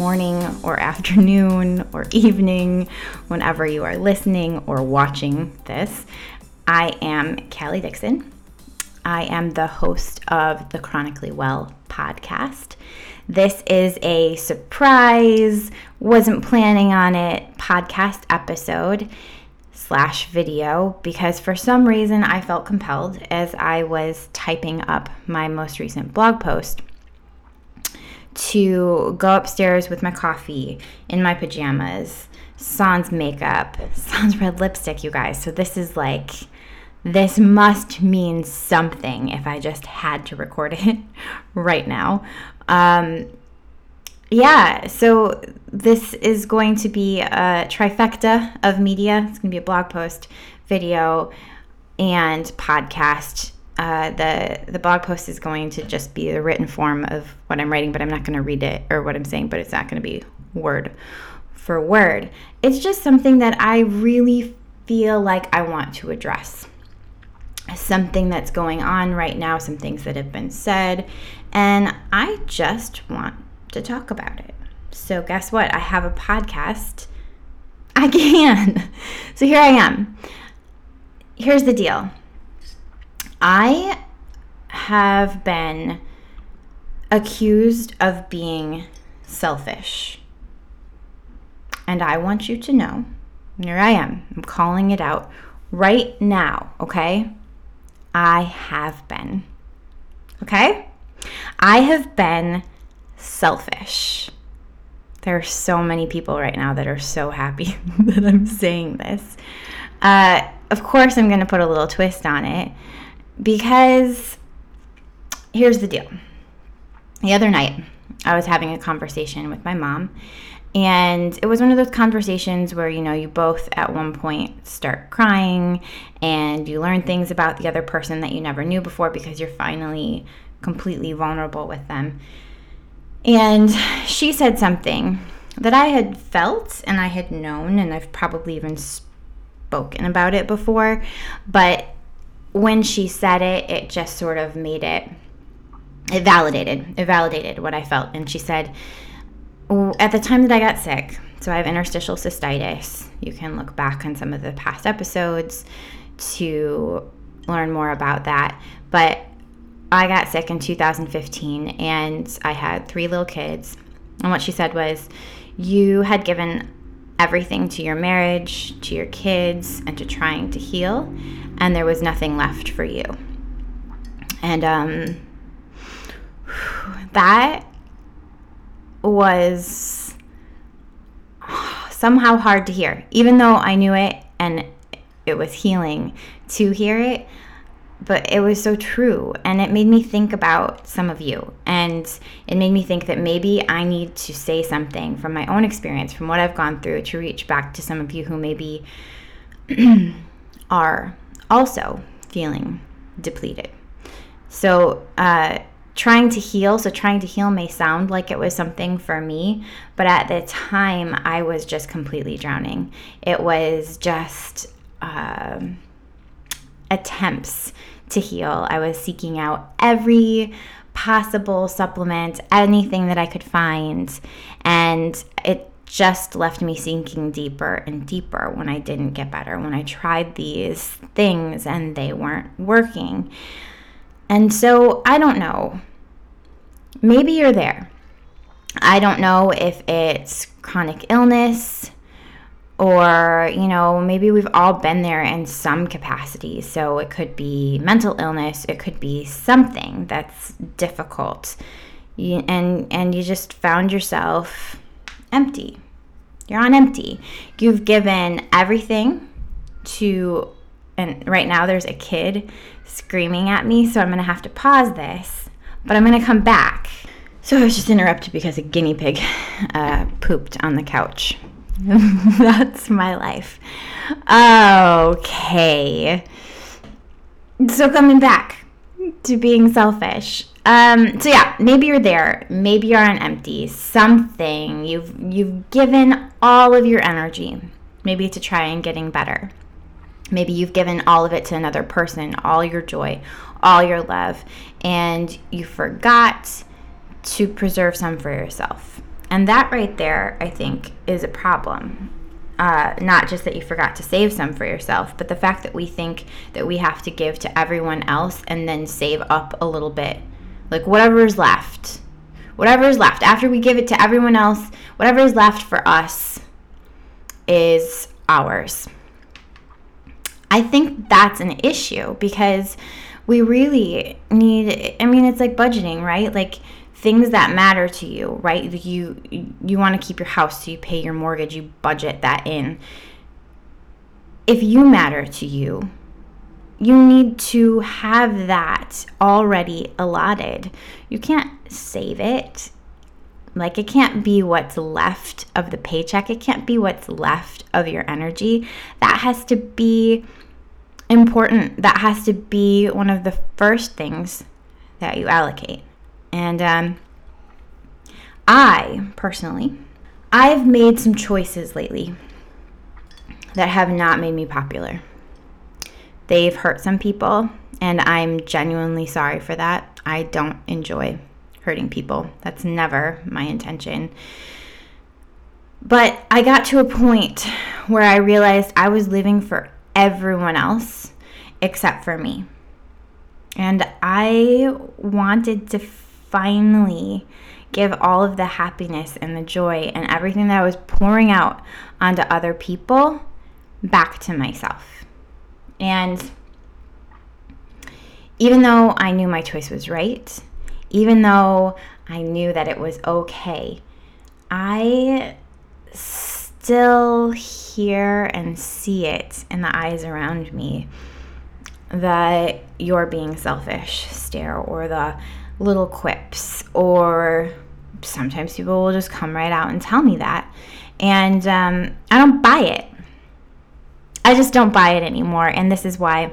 morning or afternoon or evening, whenever you are listening or watching this. I am Callie Dixon. I am the host of the Chronically Well podcast. This is a surprise, wasn't planning on it podcast episode slash video because for some reason I felt compelled as I was typing up my most recent blog post to go upstairs with my coffee in my pajamas, sans makeup, sans red lipstick, you guys. So this is like this must mean something if I just had to record it right now. Um, yeah, so this is going to be a trifecta of media. It's going to be a blog post, video, and podcast. Uh, the the blog post is going to just be the written form of what I'm writing, but I'm not going to read it or what I'm saying, but it's not going to be word for word. It's just something that I really feel like I want to address. Something that's going on right now, some things that have been said, and I just want to talk about it. So, guess what? I have a podcast. I can. So, here I am. Here's the deal I have been accused of being selfish. And I want you to know here I am. I'm calling it out right now, okay? I have been. Okay? I have been selfish. There are so many people right now that are so happy that I'm saying this. Uh, of course, I'm going to put a little twist on it because here's the deal. The other night, I was having a conversation with my mom, and it was one of those conversations where, you know, you both at one point start crying and you learn things about the other person that you never knew before because you're finally completely vulnerable with them. And she said something that I had felt and I had known, and I've probably even spoken about it before. But when she said it, it just sort of made it, it validated, it validated what I felt. And she said, at the time that I got sick, so I have interstitial cystitis. You can look back on some of the past episodes to learn more about that. But I got sick in 2015 and I had three little kids. And what she said was, You had given everything to your marriage, to your kids, and to trying to heal, and there was nothing left for you. And um, that was somehow hard to hear, even though I knew it and it was healing to hear it but it was so true and it made me think about some of you and it made me think that maybe i need to say something from my own experience from what i've gone through to reach back to some of you who maybe are also feeling depleted. So uh, trying to heal so trying to heal may sound like it was something for me but at the time i was just completely drowning. It was just uh, attempts to heal. I was seeking out every possible supplement, anything that I could find, and it just left me sinking deeper and deeper when I didn't get better, when I tried these things and they weren't working. And so I don't know. Maybe you're there. I don't know if it's chronic illness, or you know maybe we've all been there in some capacity. So it could be mental illness it could be something that's difficult. You, and and you just found yourself empty. You're on empty. You've given everything to and right now there's a kid screaming at me so i'm going to have to pause this but i'm going to come back. So i was just interrupted because a guinea pig uh, pooped on the couch That's my life. Okay. So coming back to being selfish. Um, so yeah, maybe you're there. Maybe you're on empty. Something you've you've given all of your energy, maybe to try and getting better. Maybe you've given all of it to another person, all your joy, all your love, and you forgot to preserve some for yourself. And that right there, I think, is a problem. Uh, not just that you forgot to save some for yourself, but the fact that we think that we have to give to everyone else and then save up a little bit. Like whatever is left. Whatever is left. After we give it to everyone else, whatever is left for us is ours. I think that's an issue because we really need I mean it's like budgeting, right? Like things that matter to you, right? You you want to keep your house, so you pay your mortgage, you budget that in. If you matter to you, you need to have that already allotted. You can't save it. Like it can't be what's left of the paycheck. It can't be what's left of your energy. That has to be important. That has to be one of the first things that you allocate. And um, I personally, I've made some choices lately that have not made me popular. They've hurt some people, and I'm genuinely sorry for that. I don't enjoy hurting people. That's never my intention. But I got to a point where I realized I was living for everyone else except for me. And I wanted to finally give all of the happiness and the joy and everything that I was pouring out onto other people back to myself. And even though I knew my choice was right, even though I knew that it was okay, I still hear and see it in the eyes around me that you're being selfish stare or the little quips or sometimes people will just come right out and tell me that and um, i don't buy it i just don't buy it anymore and this is why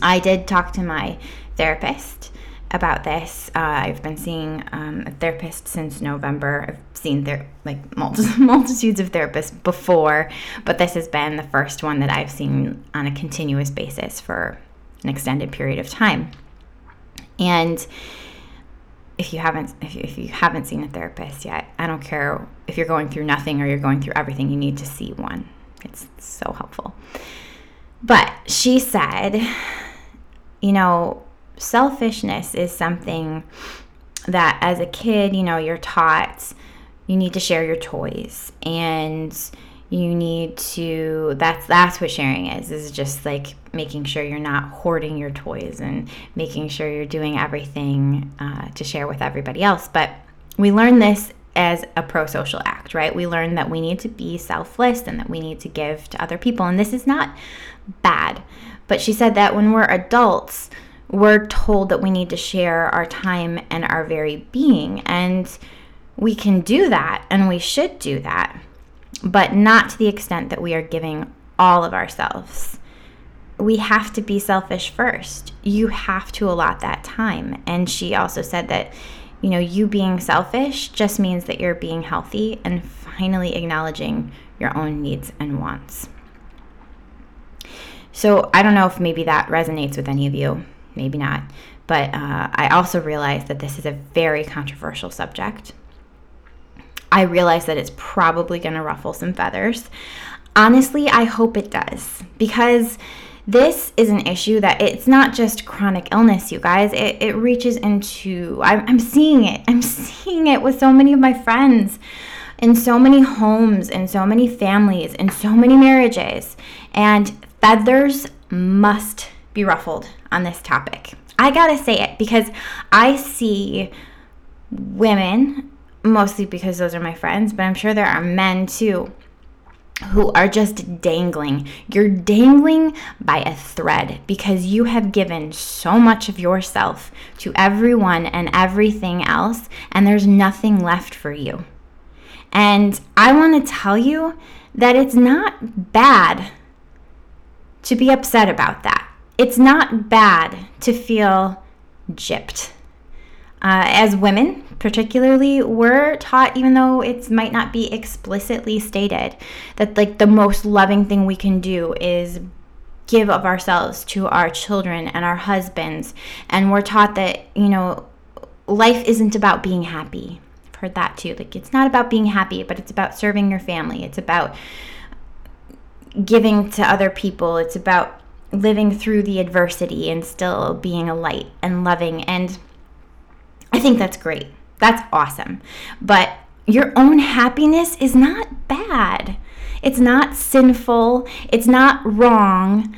i did talk to my therapist about this. Uh, I've been seeing um, a therapist since November. I've seen there like multitudes of therapists before, but this has been the first one that I've seen on a continuous basis for an extended period of time. And if you haven't if you, if you haven't seen a therapist yet, I don't care if you're going through nothing or you're going through everything, you need to see one. It's so helpful. But she said, you know, selfishness is something that as a kid, you know, you're taught you need to share your toys and you need to that's that's what sharing is is just like making sure you're not hoarding your toys and making sure you're doing everything uh, to share with everybody else. But we learn this as a pro-social act right? We learn that we need to be selfless and that we need to give to other people. And this is not bad. But she said that when we're adults we're told that we need to share our time and our very being. And we can do that and we should do that, but not to the extent that we are giving all of ourselves. We have to be selfish first. You have to allot that time. And she also said that, you know, you being selfish just means that you're being healthy and finally acknowledging your own needs and wants. So I don't know if maybe that resonates with any of you maybe not. But uh, I also realize that this is a very controversial subject. I realize that it's probably going to ruffle some feathers. Honestly, I hope it does because this is an issue that it's not just chronic illness, you guys. It, it reaches into, I'm, I'm seeing it. I'm seeing it with so many of my friends in so many homes, in so many families, in so many marriages. And feathers must be ruffled on this topic. I gotta say it because I see women, mostly because those are my friends, but I'm sure there are men too, who are just dangling. You're dangling by a thread because you have given so much of yourself to everyone and everything else, and there's nothing left for you. And I want to tell you that it's not bad to be upset about that it's not bad to feel gypped. Uh, as women, particularly, we're taught, even though it might not be explicitly stated, that like the most loving thing we can do is give of ourselves to our children and our husbands. And we're taught that, you know, life isn't about being happy I've heard that too. Like it's not about being happy, but it's about serving your family. It's about giving to other people. It's about living through the adversity and still being a light and loving. And I think that's great. That's awesome. But your own happiness is not bad. It's not sinful. It's not wrong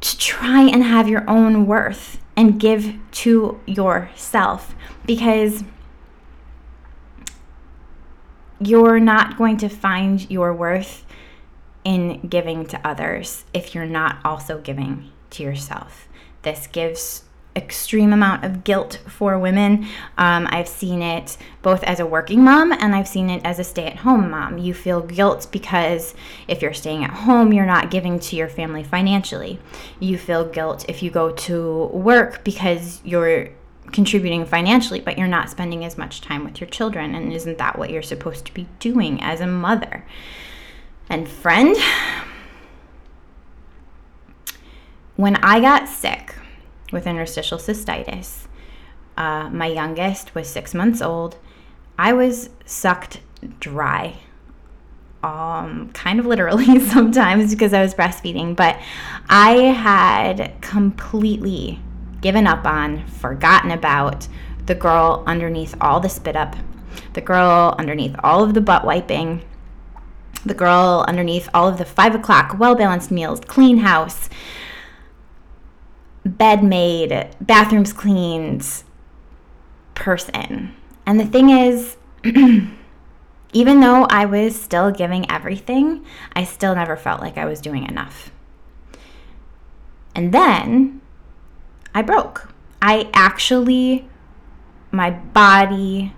to try and have your own worth and give to yourself because you're not going to find your worth in giving to others if you're not also giving to yourself. This gives extreme amount of guilt for women. Um, I've seen it both as a working mom and I've seen it as a stay at home mom. You feel guilt because if you're staying at home, you're not giving to your family financially. You feel guilt if you go to work because you're contributing financially, but you're not spending as much time with your children. And isn't that what you're supposed to be doing as a mother? And friend, when I got sick with interstitial cystitis, uh, my youngest was six months old. I was sucked dry, um, kind of literally sometimes because I was breastfeeding, but I had completely given up on, forgotten about the girl underneath all the spit up, the girl underneath all of the butt wiping, the girl underneath all of the five o'clock well balanced meals, clean house, bed made, bathrooms cleaned person. And the thing is, even though I was still giving everything, I still never felt like I was doing enough. And then I broke. I actually, my body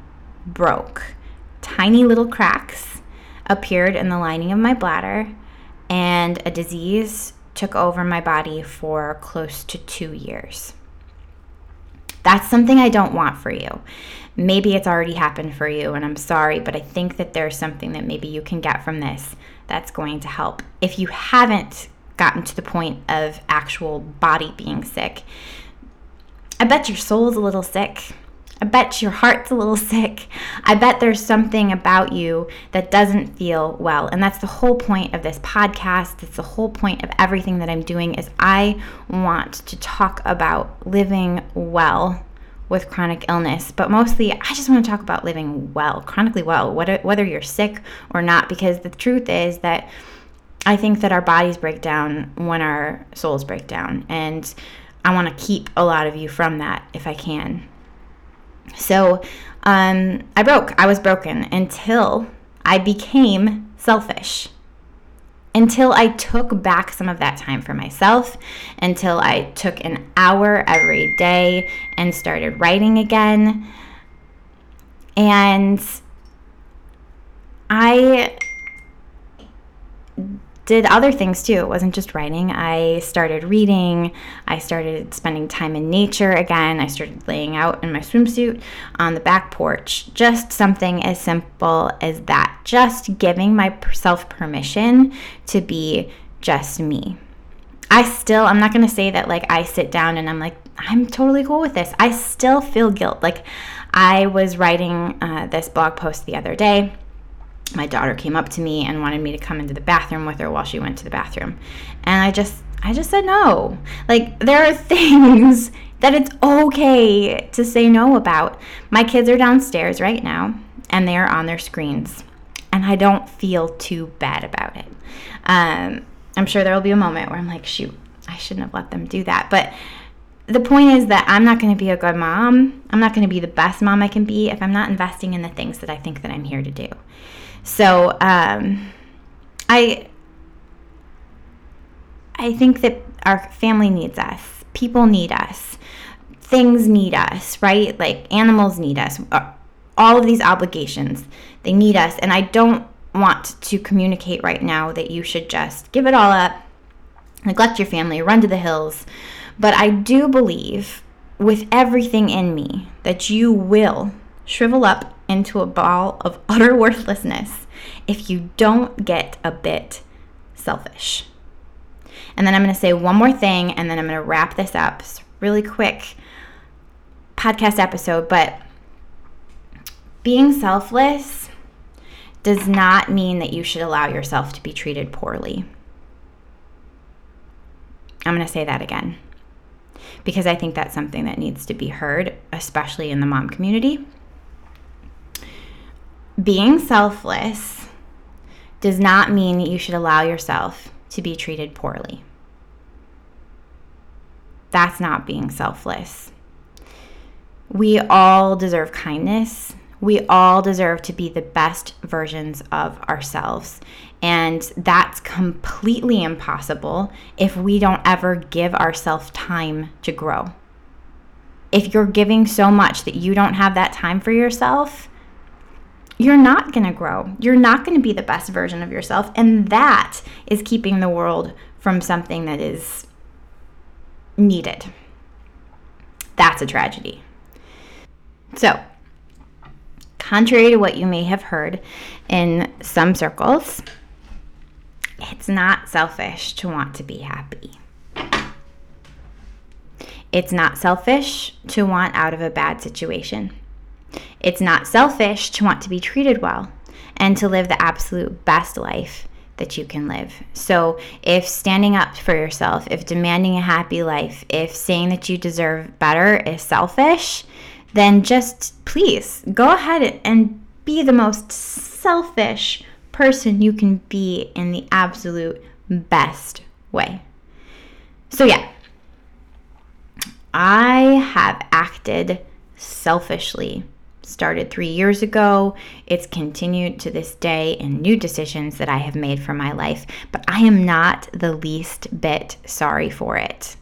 broke. Tiny little cracks appeared in the lining of my bladder, and a disease took over my body for close to two years. That's something I don't want for you. Maybe it's already happened for you, and I'm sorry, but I think that there's something that maybe you can get from this that's going to help. If you haven't gotten to the point of actual body being sick, I bet your soul's a little sick. I bet your heart's a little sick. I bet there's something about you that doesn't feel well. And that's the whole point of this podcast. It's the whole point of everything that I'm doing is I want to talk about living well with chronic illness, but mostly I just want to talk about living well, chronically well, whether whether you're sick or not because the truth is that I think that our bodies break down when our souls break down and I want to keep a lot of you from that if I can. So um, I broke. I was broken until I became selfish. Until I took back some of that time for myself, until I took an hour every day and started writing again. And I did other things too. It wasn't just writing. I started reading. I started spending time in nature again. I started laying out in my swimsuit on the back porch. Just something as simple as that. Just giving myself permission to be just me. I still, I'm not going to say that like I sit down and I'm like, I'm totally cool with this. I still feel guilt. Like I was writing uh, this blog post the other day my daughter came up to me and wanted me to come into the bathroom with her while she went to the bathroom. And I just I just said no. Like there are things that it's okay to say no about. My kids are downstairs right now and they are on their screens. And I don't feel too bad about it. Um, I'm sure there will be a moment where I'm like, shoot, I shouldn't have let them do that. But the point is that I'm not going to be a good mom. I'm not going to be the best mom I can be if I'm not investing in the things that I think that I'm here to do. So um, I I think that our family needs us. People need us. Things need us, right? Like animals need us. Uh, all of these obligations, they need us. And I don't want to communicate right now that you should just give it all up, neglect your family, run to the hills. But I do believe with everything in me that you will shrivel up into a ball of utter worthlessness if you don't get a bit selfish. And then I'm going to say one more thing and then I'm going to wrap this up. It's really quick podcast episode, but being selfless does not mean that you should allow yourself to be treated poorly. I'm going to say that again because I think that's something that needs to be heard, especially in the mom community. Being selfless does not mean that you should allow yourself to be treated poorly. That's not being selfless. We all deserve kindness. We all deserve to be the best versions of ourselves. And that's completely impossible if we don't ever give ourselves time to grow. If you're giving so much that you don't have that time for yourself, you're not going to grow. You're not going to be the best version of yourself. And that is keeping the world from something that is needed. That's a tragedy. So, contrary to what you may have heard in some circles, it's not selfish to want to be happy. It's not selfish to want out of a bad situation. It's not selfish to want to be treated well and to live the absolute best life that you can live. So, if standing up for yourself, if demanding a happy life, if saying that you deserve better is selfish, then just please go ahead and be the most selfish person you can be in the absolute best way. So, yeah, I have acted selfishly. Started three years ago. It's continued to this day in new decisions that I have made for my life, but I am not the least bit sorry for it.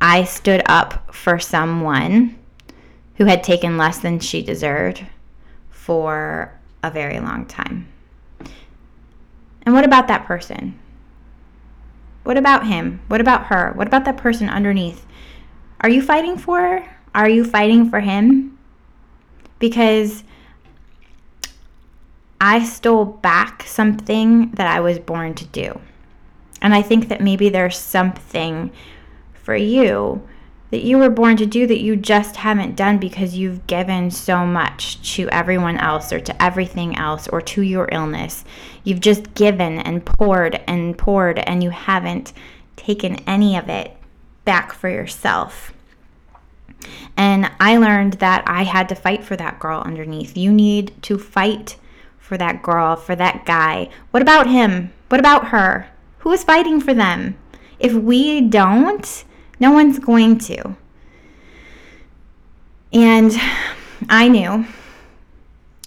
I stood up for someone who had taken less than she deserved for a very long time. And what about that person? What about him? What about her? What about that person underneath? Are you fighting for her? Are you fighting for him? Because I stole back something that I was born to do. And I think that maybe there's something for you that you were born to do that you just haven't done because you've given so much to everyone else or to everything else or to your illness. You've just given and poured and poured and you haven't taken any of it back for yourself. And I learned that I had to fight for that girl underneath. You need to fight for that girl, for that guy. What about him? What about her? Who is fighting for them? If we don't, no one's going to. And I knew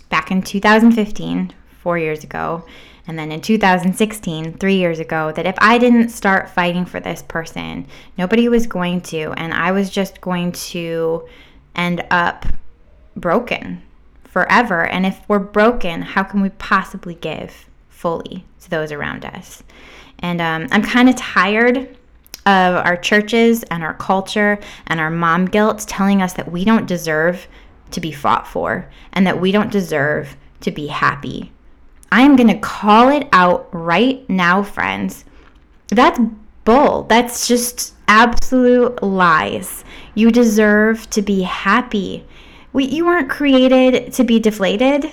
back in 2015, four years ago, and then in 2016, three years ago, that if I didn't start fighting for this person, nobody was going to. And I was just going to end up broken forever. And if we're broken, how can we possibly give fully to those around us? And um, I'm kind of tired of our churches and our culture and our mom guilt telling us that we don't deserve to be fought for and that we don't deserve to be happy. I am going to call it out right now, friends. That's bull. That's just absolute lies. You deserve to be happy. We, you weren't created to be deflated.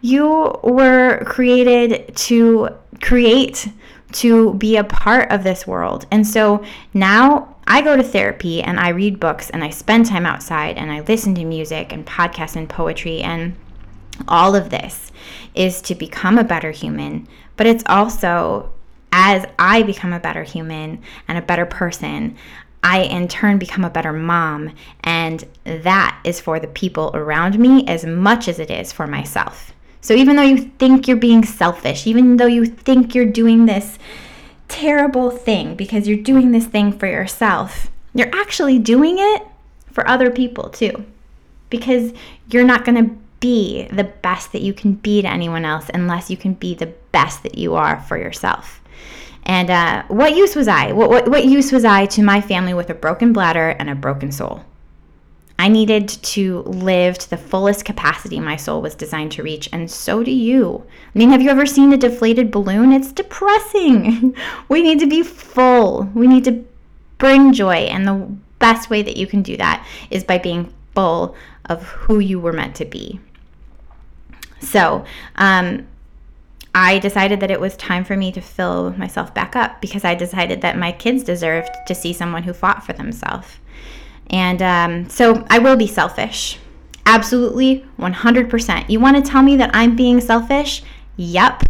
You were created to create to be a part of this world. And so now I go to therapy and I read books and I spend time outside and I listen to music and podcasts and poetry and all of this is to become a better human, but it's also as I become a better human and a better person, I in turn become a better mom, and that is for the people around me as much as it is for myself. So even though you think you're being selfish, even though you think you're doing this terrible thing because you're doing this thing for yourself, you're actually doing it for other people too. Because you're not going to be the best that you can be to anyone else unless you can be the best that you are for yourself. And uh, what use was I? What, what, what use was I to my family with a broken bladder and a broken soul? I needed to live to the fullest capacity my soul was designed to reach, and so do you. I mean, have you ever seen a deflated balloon? It's depressing. we need to be full. We need to bring joy, and the best way that you can do that is by being full of who you were meant to be. So, um, I decided that it was time for me to fill myself back up because I decided that my kids deserved to see someone who fought for themselves. And um, so I will be selfish. Absolutely, 100%. You want to tell me that I'm being selfish? Yep,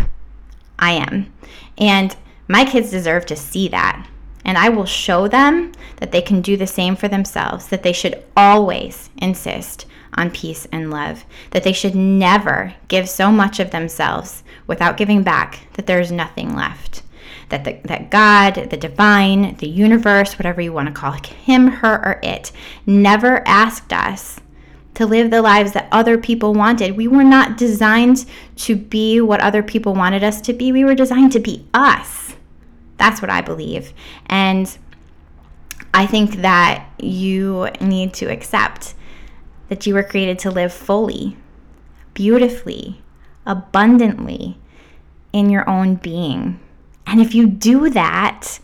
I am. And my kids deserve to see that. And I will show them that they can do the same for themselves, that they should always insist on peace and love, that they should never give so much of themselves without giving back that there's nothing left. That, the, that God, the divine, the universe, whatever you want to call him, her, or it, never asked us to live the lives that other people wanted. We were not designed to be what other people wanted us to be. We were designed to be us. That's what I believe. And I think that you need to accept that you were created to live fully, beautifully, abundantly in your own being. And if you do that,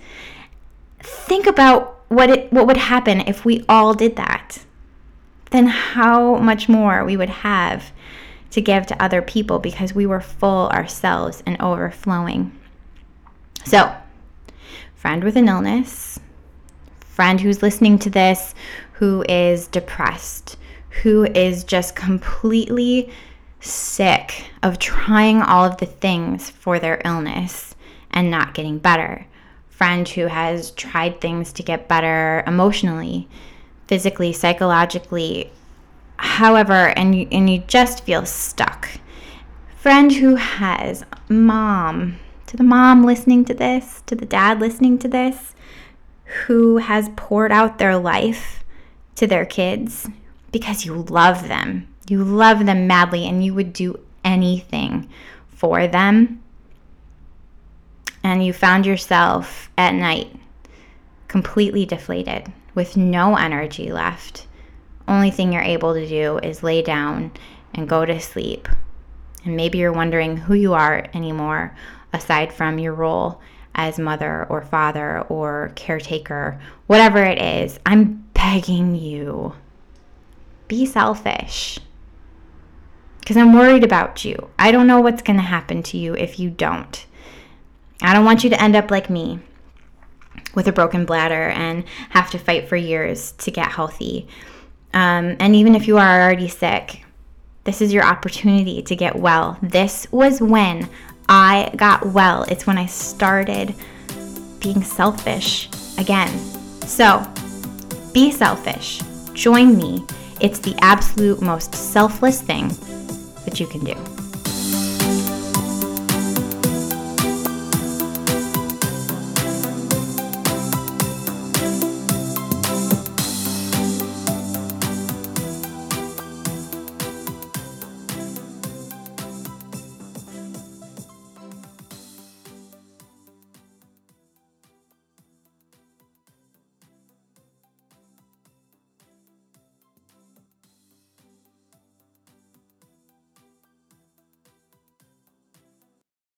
think about what it what would happen if we all did that. Then how much more we would have to give to other people because we were full ourselves and overflowing. So, friend with an illness, friend who's listening to this who is depressed, who is just completely sick of trying all of the things for their illness and not getting better. Friend who has tried things to get better emotionally, physically, psychologically, however, and you, and you just feel stuck. Friend who has mom, to the mom listening to this, to the dad listening to this, who has poured out their life to their kids, because you love them. You love them madly and you would do anything for them. And you found yourself at night completely deflated with no energy left. Only thing you're able to do is lay down and go to sleep. And maybe you're wondering who you are anymore aside from your role as mother or father or caretaker, whatever it is. I'm begging you be selfish. Because I'm worried about you. I don't know what's going to happen to you if you don't. I don't want you to end up like me with a broken bladder and have to fight for years to get healthy. Um, and even if you are already sick, this is your opportunity to get well. This was when I got well. It's when I started being selfish again. So be selfish. Join me it's the absolute most selfless thing that you can do.